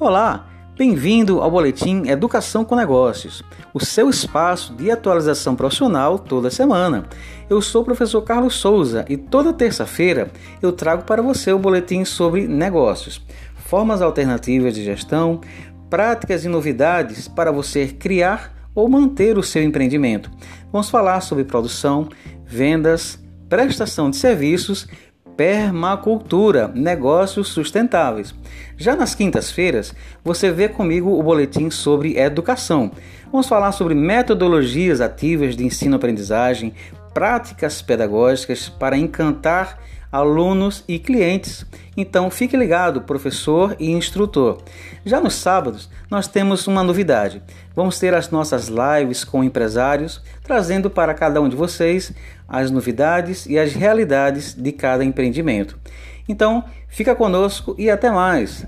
Olá, bem-vindo ao Boletim Educação com Negócios, o seu espaço de atualização profissional toda semana. Eu sou o professor Carlos Souza e toda terça-feira eu trago para você o boletim sobre negócios, formas alternativas de gestão, práticas e novidades para você criar ou manter o seu empreendimento. Vamos falar sobre produção, vendas, prestação de serviços, permacultura, negócios sustentáveis. Já nas quintas-feiras, você vê comigo o boletim sobre educação. Vamos falar sobre metodologias ativas de ensino-aprendizagem, práticas pedagógicas para encantar alunos e clientes. Então fique ligado, professor e instrutor. Já nos sábados, nós temos uma novidade. Vamos ter as nossas lives com empresários, trazendo para cada um de vocês as novidades e as realidades de cada empreendimento. Então, fica conosco e até mais.